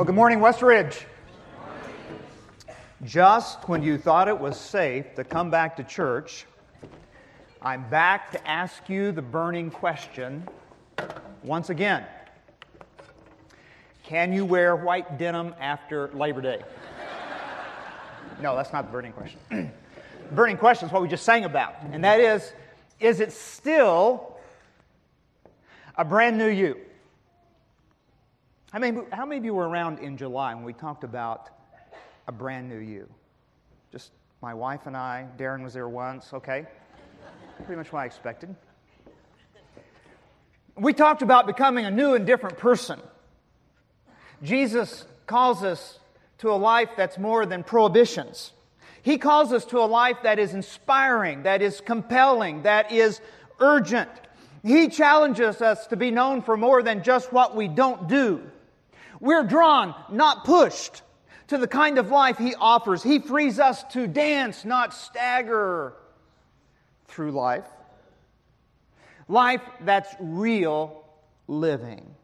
Well, good morning, West Ridge. Just when you thought it was safe to come back to church, I'm back to ask you the burning question once again Can you wear white denim after Labor Day? No, that's not the burning question. burning question is what we just sang about, and that is Is it still a brand new you? How many, how many of you were around in July when we talked about a brand new you? Just my wife and I. Darren was there once, okay? Pretty much what I expected. We talked about becoming a new and different person. Jesus calls us to a life that's more than prohibitions. He calls us to a life that is inspiring, that is compelling, that is urgent. He challenges us to be known for more than just what we don't do. We're drawn, not pushed, to the kind of life He offers. He frees us to dance, not stagger through life. Life that's real living.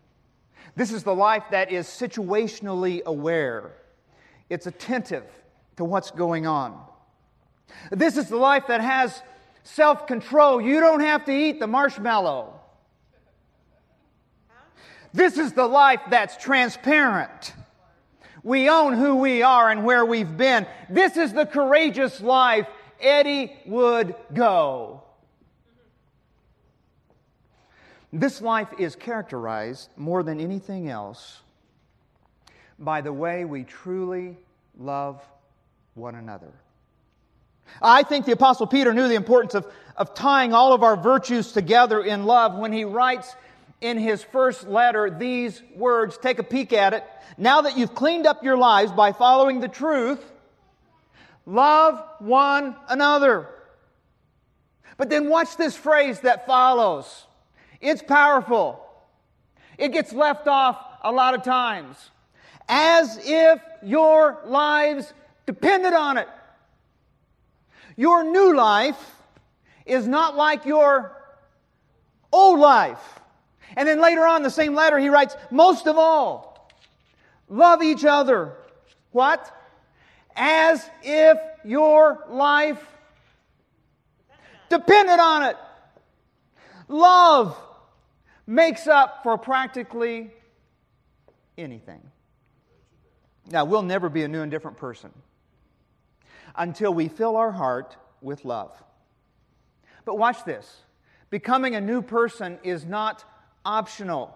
This is the life that is situationally aware, it's attentive to what's going on. This is the life that has self control. You don't have to eat the marshmallow. This is the life that's transparent. We own who we are and where we've been. This is the courageous life Eddie would go. This life is characterized more than anything else by the way we truly love one another. I think the Apostle Peter knew the importance of, of tying all of our virtues together in love when he writes in his first letter these words. Take a peek at it. Now that you've cleaned up your lives by following the truth, love one another. But then watch this phrase that follows. It's powerful. It gets left off a lot of times. As if your lives depended on it. Your new life is not like your old life. And then later on, the same letter, he writes, most of all, love each other. What? As if your life depended on it. Love makes up for practically anything. Now, we'll never be a new and different person until we fill our heart with love. But watch this becoming a new person is not optional.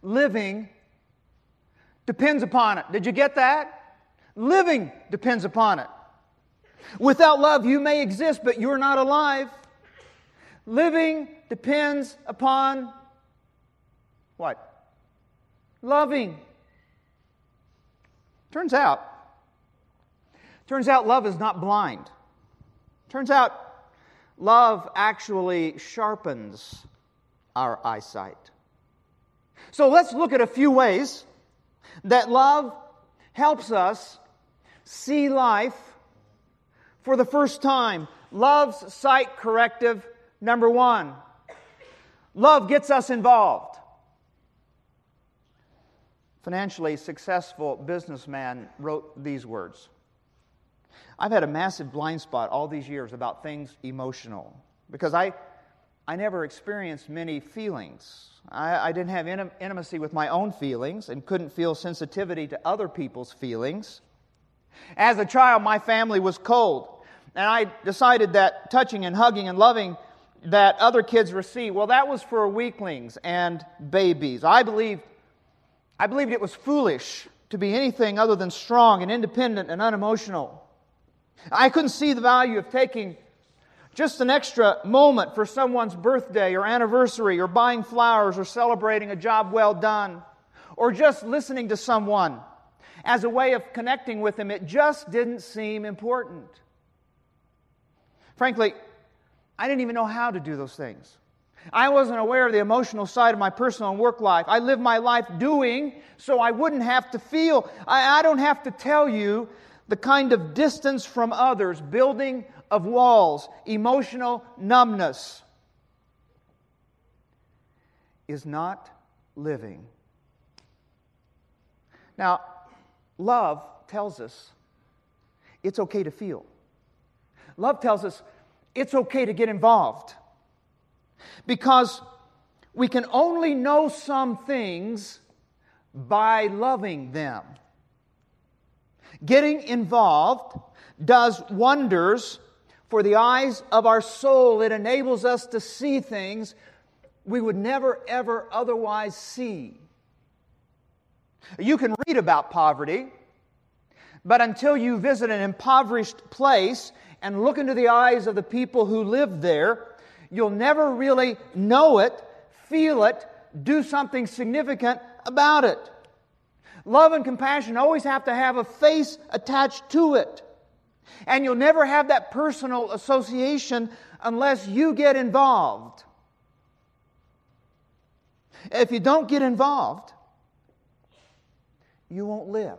Living depends upon it. Did you get that? Living depends upon it. Without love, you may exist, but you're not alive. Living depends upon what? Loving. Turns out, turns out love is not blind. Turns out love actually sharpens our eyesight. So let's look at a few ways that love helps us see life for the first time. Love's sight corrective number one. Love gets us involved. Financially successful businessman wrote these words I've had a massive blind spot all these years about things emotional because I I never experienced many feelings. I, I didn't have in, intimacy with my own feelings and couldn't feel sensitivity to other people's feelings. As a child, my family was cold, and I decided that touching and hugging and loving that other kids receive, well, that was for weaklings and babies. I believed, I believed it was foolish to be anything other than strong and independent and unemotional. I couldn't see the value of taking just an extra moment for someone's birthday or anniversary or buying flowers or celebrating a job well done or just listening to someone as a way of connecting with them, it just didn't seem important. Frankly, I didn't even know how to do those things. I wasn't aware of the emotional side of my personal and work life. I lived my life doing so I wouldn't have to feel. I, I don't have to tell you the kind of distance from others, building of walls, emotional numbness, is not living. Now, love tells us it's okay to feel. Love tells us it's okay to get involved. Because we can only know some things by loving them. Getting involved does wonders for the eyes of our soul. It enables us to see things we would never, ever otherwise see. You can read about poverty, but until you visit an impoverished place and look into the eyes of the people who live there, you'll never really know it, feel it, do something significant about it. Love and compassion always have to have a face attached to it. And you'll never have that personal association unless you get involved. If you don't get involved, you won't live.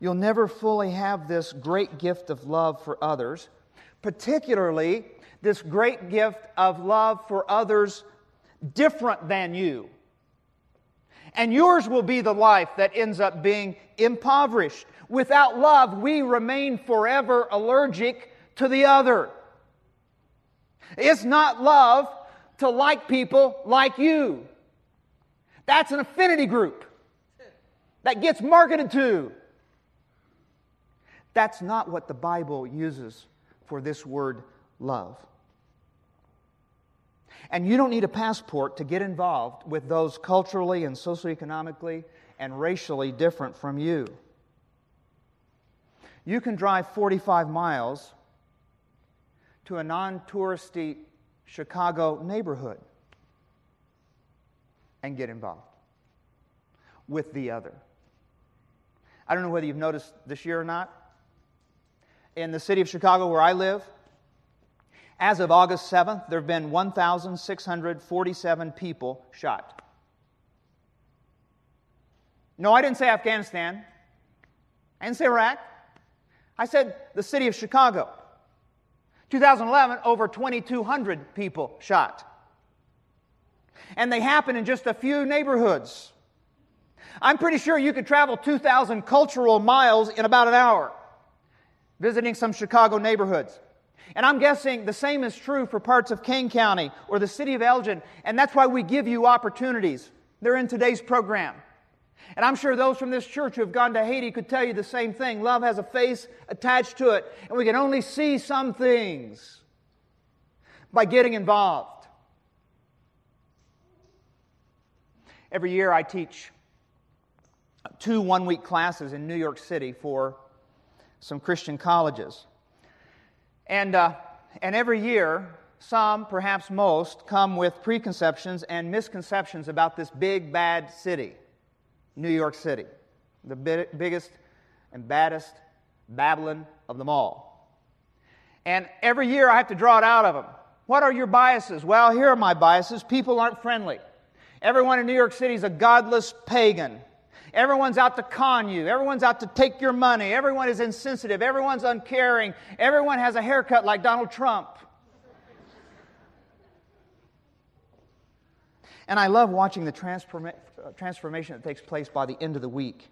You'll never fully have this great gift of love for others, particularly this great gift of love for others different than you. And yours will be the life that ends up being impoverished. Without love, we remain forever allergic to the other. It's not love to like people like you. That's an affinity group that gets marketed to. That's not what the Bible uses for this word love. And you don't need a passport to get involved with those culturally and socioeconomically and racially different from you. You can drive 45 miles to a non touristy Chicago neighborhood and get involved with the other. I don't know whether you've noticed this year or not. In the city of Chicago, where I live, as of August 7th, there have been 1,647 people shot. No, I didn't say Afghanistan. I didn't say Iraq. I said the city of Chicago. 2011, over 2,200 people shot. And they happen in just a few neighborhoods. I'm pretty sure you could travel 2,000 cultural miles in about an hour visiting some Chicago neighborhoods. And I'm guessing the same is true for parts of Kane County or the city of Elgin. And that's why we give you opportunities. They're in today's program. And I'm sure those from this church who have gone to Haiti could tell you the same thing. Love has a face attached to it, and we can only see some things by getting involved. Every year I teach two one week classes in New York City for some Christian colleges. And, uh, and every year, some, perhaps most, come with preconceptions and misconceptions about this big, bad city, New York City, the biggest and baddest Babylon of them all. And every year I have to draw it out of them. What are your biases? Well, here are my biases. People aren't friendly. Everyone in New York City is a godless pagan. Everyone's out to con you. Everyone's out to take your money. Everyone is insensitive. Everyone's uncaring. Everyone has a haircut like Donald Trump. And I love watching the transforma- transformation that takes place by the end of the week.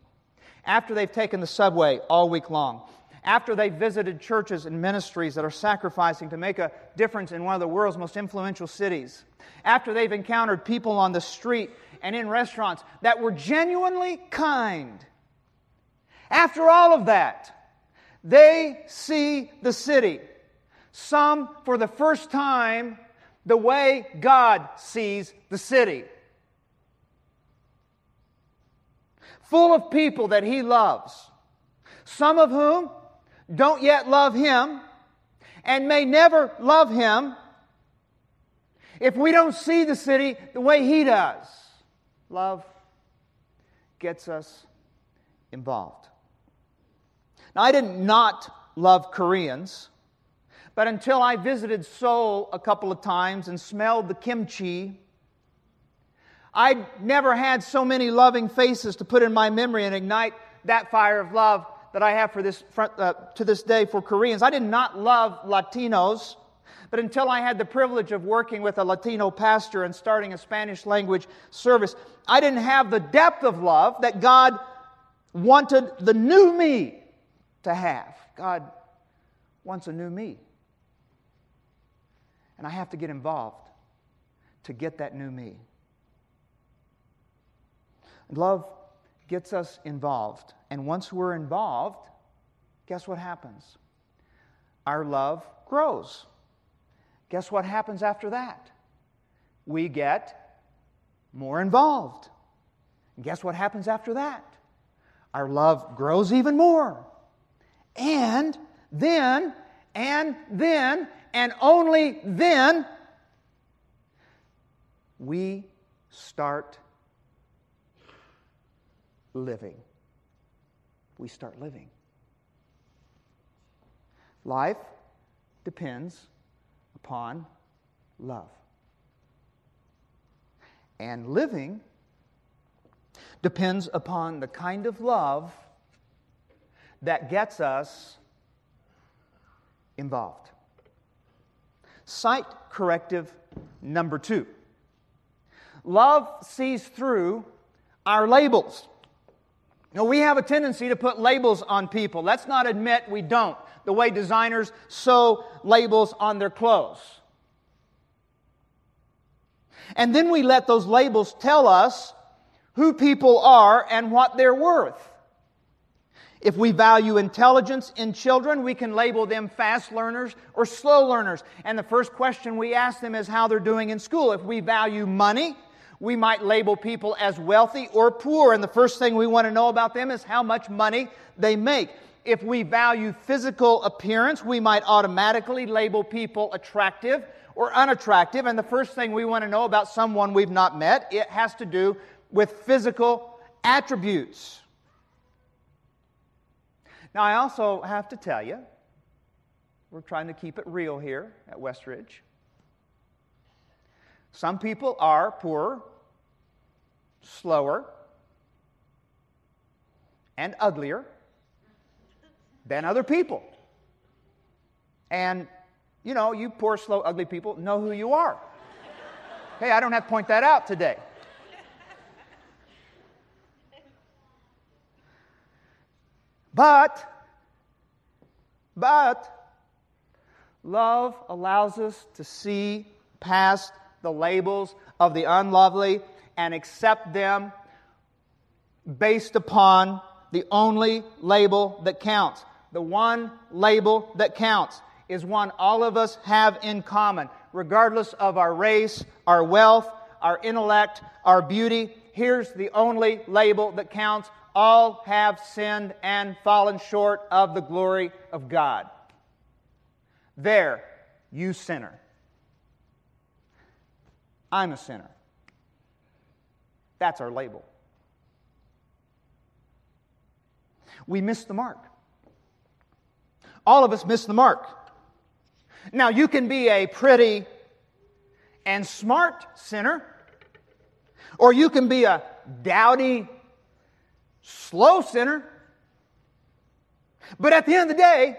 After they've taken the subway all week long, after they've visited churches and ministries that are sacrificing to make a difference in one of the world's most influential cities, after they've encountered people on the street and in restaurants that were genuinely kind. After all of that, they see the city, some for the first time, the way God sees the city. Full of people that He loves, some of whom don't yet love Him and may never love Him if we don't see the city the way He does. Love gets us involved. Now, I did not love Koreans, but until I visited Seoul a couple of times and smelled the kimchi, I'd never had so many loving faces to put in my memory and ignite that fire of love that I have for this uh, to this day for Koreans. I did not love Latinos. But until I had the privilege of working with a Latino pastor and starting a Spanish language service, I didn't have the depth of love that God wanted the new me to have. God wants a new me. And I have to get involved to get that new me. Love gets us involved. And once we're involved, guess what happens? Our love grows. Guess what happens after that? We get more involved. And guess what happens after that? Our love grows even more. And then, and then, and only then, we start living. We start living. Life depends upon love. And living depends upon the kind of love that gets us involved. Sight corrective number two love sees through our labels. Now, we have a tendency to put labels on people. Let's not admit we don't, the way designers sew labels on their clothes. And then we let those labels tell us who people are and what they're worth. If we value intelligence in children, we can label them fast learners or slow learners. And the first question we ask them is how they're doing in school. If we value money, we might label people as wealthy or poor. And the first thing we want to know about them is how much money they make. If we value physical appearance, we might automatically label people attractive or unattractive. And the first thing we want to know about someone we've not met, it has to do with physical attributes. Now, I also have to tell you, we're trying to keep it real here at Westridge. Some people are poorer, slower, and uglier than other people. And, you know, you poor, slow, ugly people know who you are. hey, I don't have to point that out today. But, but, love allows us to see past the labels of the unlovely and accept them based upon the only label that counts. The one label that counts is one all of us have in common, regardless of our race, our wealth, our intellect, our beauty. Here's the only label that counts all have sinned and fallen short of the glory of God. There, you sinner. I'm a sinner. That's our label. We miss the mark. All of us miss the mark. Now, you can be a pretty and smart sinner, or you can be a dowdy, slow sinner. But at the end of the day,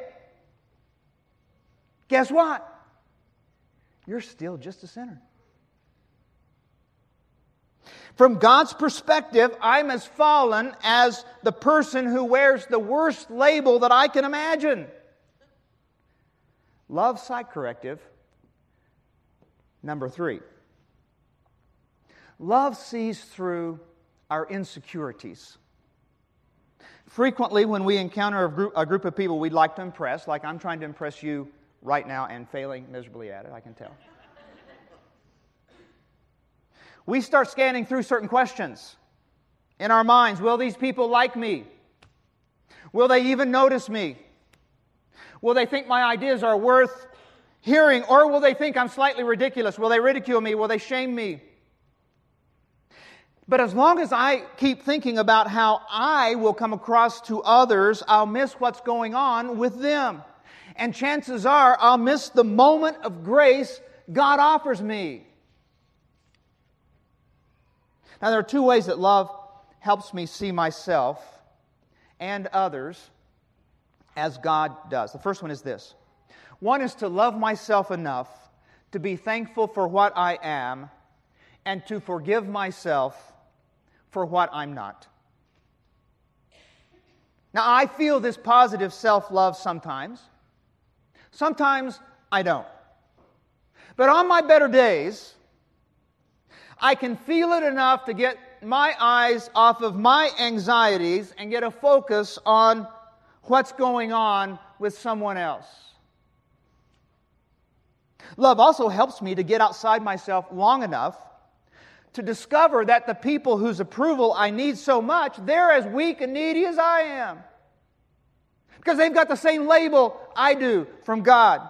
guess what? You're still just a sinner. From God's perspective, I'm as fallen as the person who wears the worst label that I can imagine. Love sight corrective. Number three. Love sees through our insecurities. Frequently, when we encounter a group, a group of people we'd like to impress, like I'm trying to impress you right now and failing miserably at it, I can tell. we start scanning through certain questions in our minds. Will these people like me? Will they even notice me? Will they think my ideas are worth hearing? Or will they think I'm slightly ridiculous? Will they ridicule me? Will they shame me? But as long as I keep thinking about how I will come across to others, I'll miss what's going on with them. And chances are I'll miss the moment of grace God offers me. Now, there are two ways that love helps me see myself and others as God does. The first one is this one is to love myself enough to be thankful for what I am and to forgive myself for what I'm not. Now, I feel this positive self love sometimes. Sometimes I don't. But on my better days, I can feel it enough to get my eyes off of my anxieties and get a focus on what's going on with someone else. Love also helps me to get outside myself long enough to discover that the people whose approval I need so much, they're as weak and needy as I am. Because they've got the same label I do from God.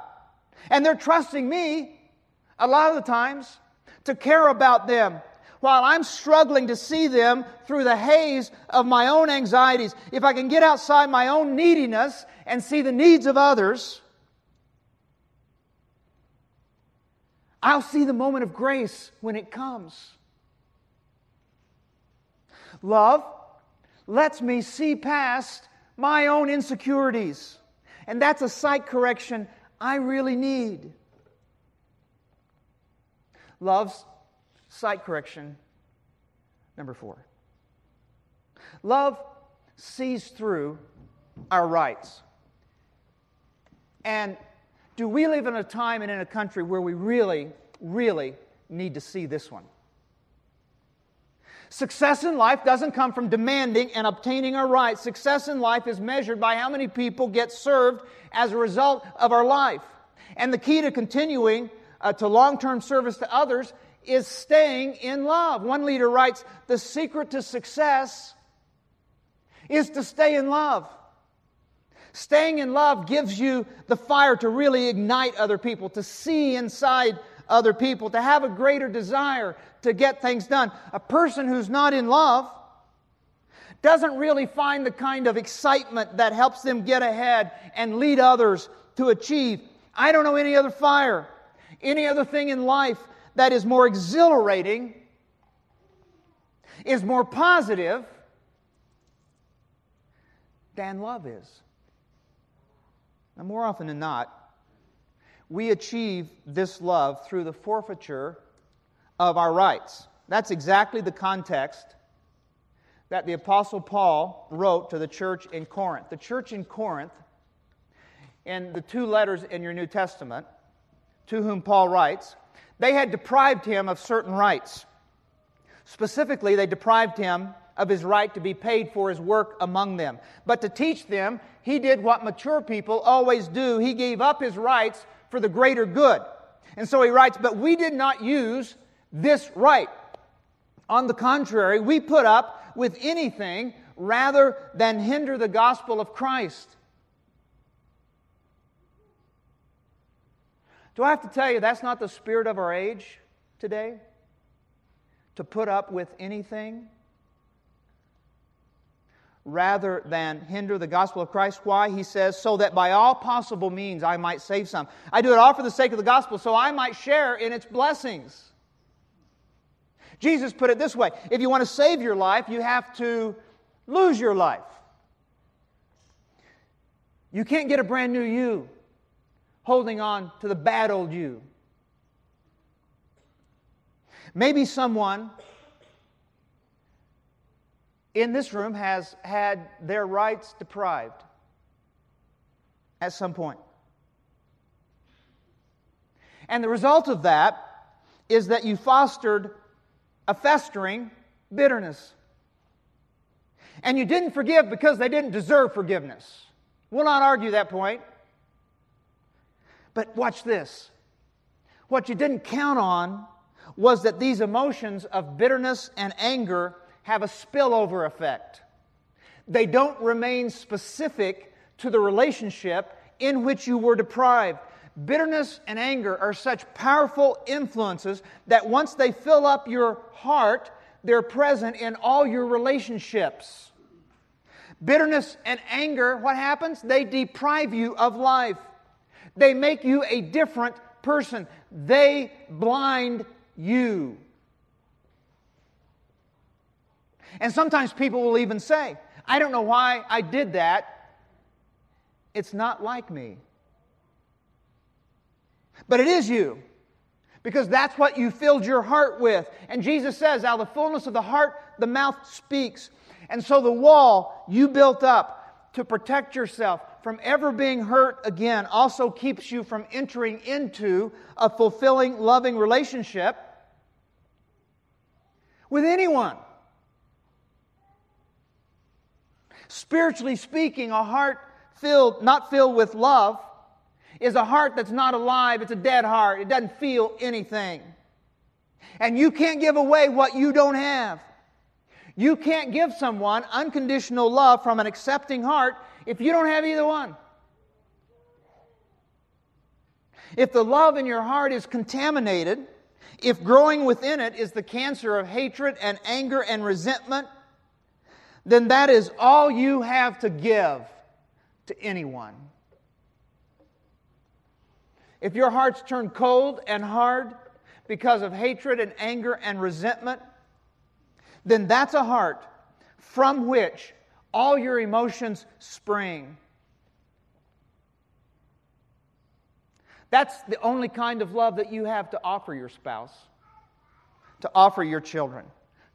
And they're trusting me a lot of the times to care about them while I'm struggling to see them through the haze of my own anxieties. If I can get outside my own neediness and see the needs of others, I'll see the moment of grace when it comes. Love lets me see past my own insecurities. And that's a sight correction I really need. Love's sight correction number four. Love sees through our rights. And do we live in a time and in a country where we really, really need to see this one? Success in life doesn't come from demanding and obtaining our rights. Success in life is measured by how many people get served as a result of our life. And the key to continuing uh, to long term service to others is staying in love. One leader writes The secret to success is to stay in love. Staying in love gives you the fire to really ignite other people, to see inside other people, to have a greater desire to get things done. A person who's not in love doesn't really find the kind of excitement that helps them get ahead and lead others to achieve. I don't know any other fire, any other thing in life that is more exhilarating, is more positive than love is. Now, more often than not, we achieve this love through the forfeiture of our rights. That's exactly the context that the Apostle Paul wrote to the church in Corinth. The church in Corinth, in the two letters in your New Testament, to whom Paul writes, they had deprived him of certain rights. Specifically, they deprived him of his right to be paid for his work among them. But to teach them, he did what mature people always do. He gave up his rights for the greater good. And so he writes, But we did not use this right. On the contrary, we put up with anything rather than hinder the gospel of Christ. Do I have to tell you that's not the spirit of our age today? To put up with anything rather than hinder the gospel of Christ. Why? He says, so that by all possible means I might save some. I do it all for the sake of the gospel, so I might share in its blessings. Jesus put it this way if you want to save your life, you have to lose your life. You can't get a brand new you holding on to the bad old you. Maybe someone in this room has had their rights deprived at some point. And the result of that is that you fostered a festering bitterness. And you didn't forgive because they didn't deserve forgiveness. We'll not argue that point. But watch this. What you didn't count on was that these emotions of bitterness and anger have a spillover effect. They don't remain specific to the relationship in which you were deprived. Bitterness and anger are such powerful influences that once they fill up your heart, they're present in all your relationships. Bitterness and anger, what happens? They deprive you of life. They make you a different person. They blind you. And sometimes people will even say, I don't know why I did that. It's not like me. But it is you. Because that's what you filled your heart with. And Jesus says, out of the fullness of the heart, the mouth speaks. And so the wall you built up to protect yourself from ever being hurt again also keeps you from entering into a fulfilling, loving relationship with anyone. Spiritually speaking, a heart filled, not filled with love, is a heart that's not alive. It's a dead heart. It doesn't feel anything. And you can't give away what you don't have. You can't give someone unconditional love from an accepting heart if you don't have either one. If the love in your heart is contaminated, if growing within it is the cancer of hatred and anger and resentment, then that is all you have to give to anyone. If your heart's turned cold and hard because of hatred and anger and resentment, then that's a heart from which all your emotions spring. That's the only kind of love that you have to offer your spouse, to offer your children,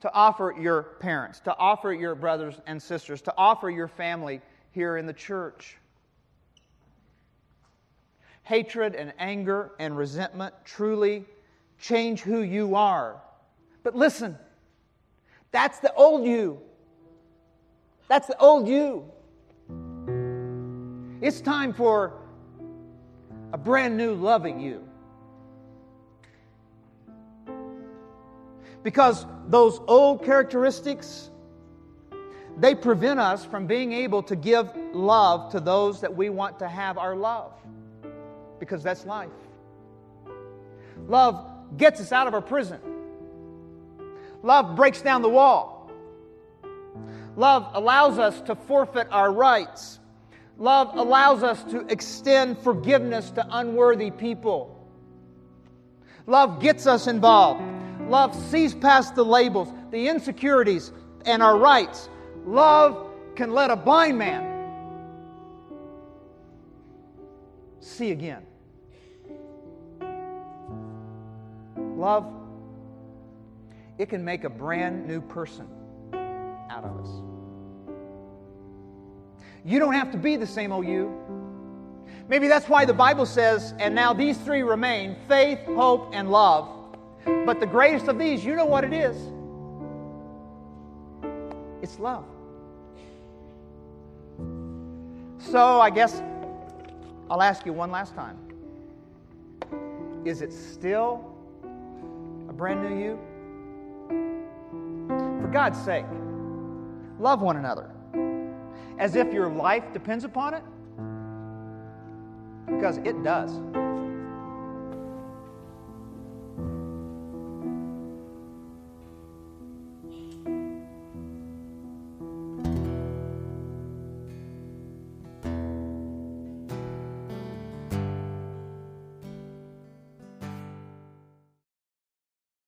to offer your parents, to offer your brothers and sisters, to offer your family here in the church. Hatred and anger and resentment truly change who you are. But listen, that's the old you. That's the old you. It's time for a brand new loving you. Because those old characteristics, they prevent us from being able to give love to those that we want to have our love. Because that's life. Love gets us out of our prison. Love breaks down the wall. Love allows us to forfeit our rights. Love allows us to extend forgiveness to unworthy people. Love gets us involved. Love sees past the labels, the insecurities, and our rights. Love can let a blind man see again. Love, it can make a brand new person out of us. You don't have to be the same old you. Maybe that's why the Bible says, and now these three remain faith, hope, and love. But the greatest of these, you know what it is? It's love. So I guess I'll ask you one last time. Is it still a brand new you? For God's sake, love one another as if your life depends upon it? Because it does.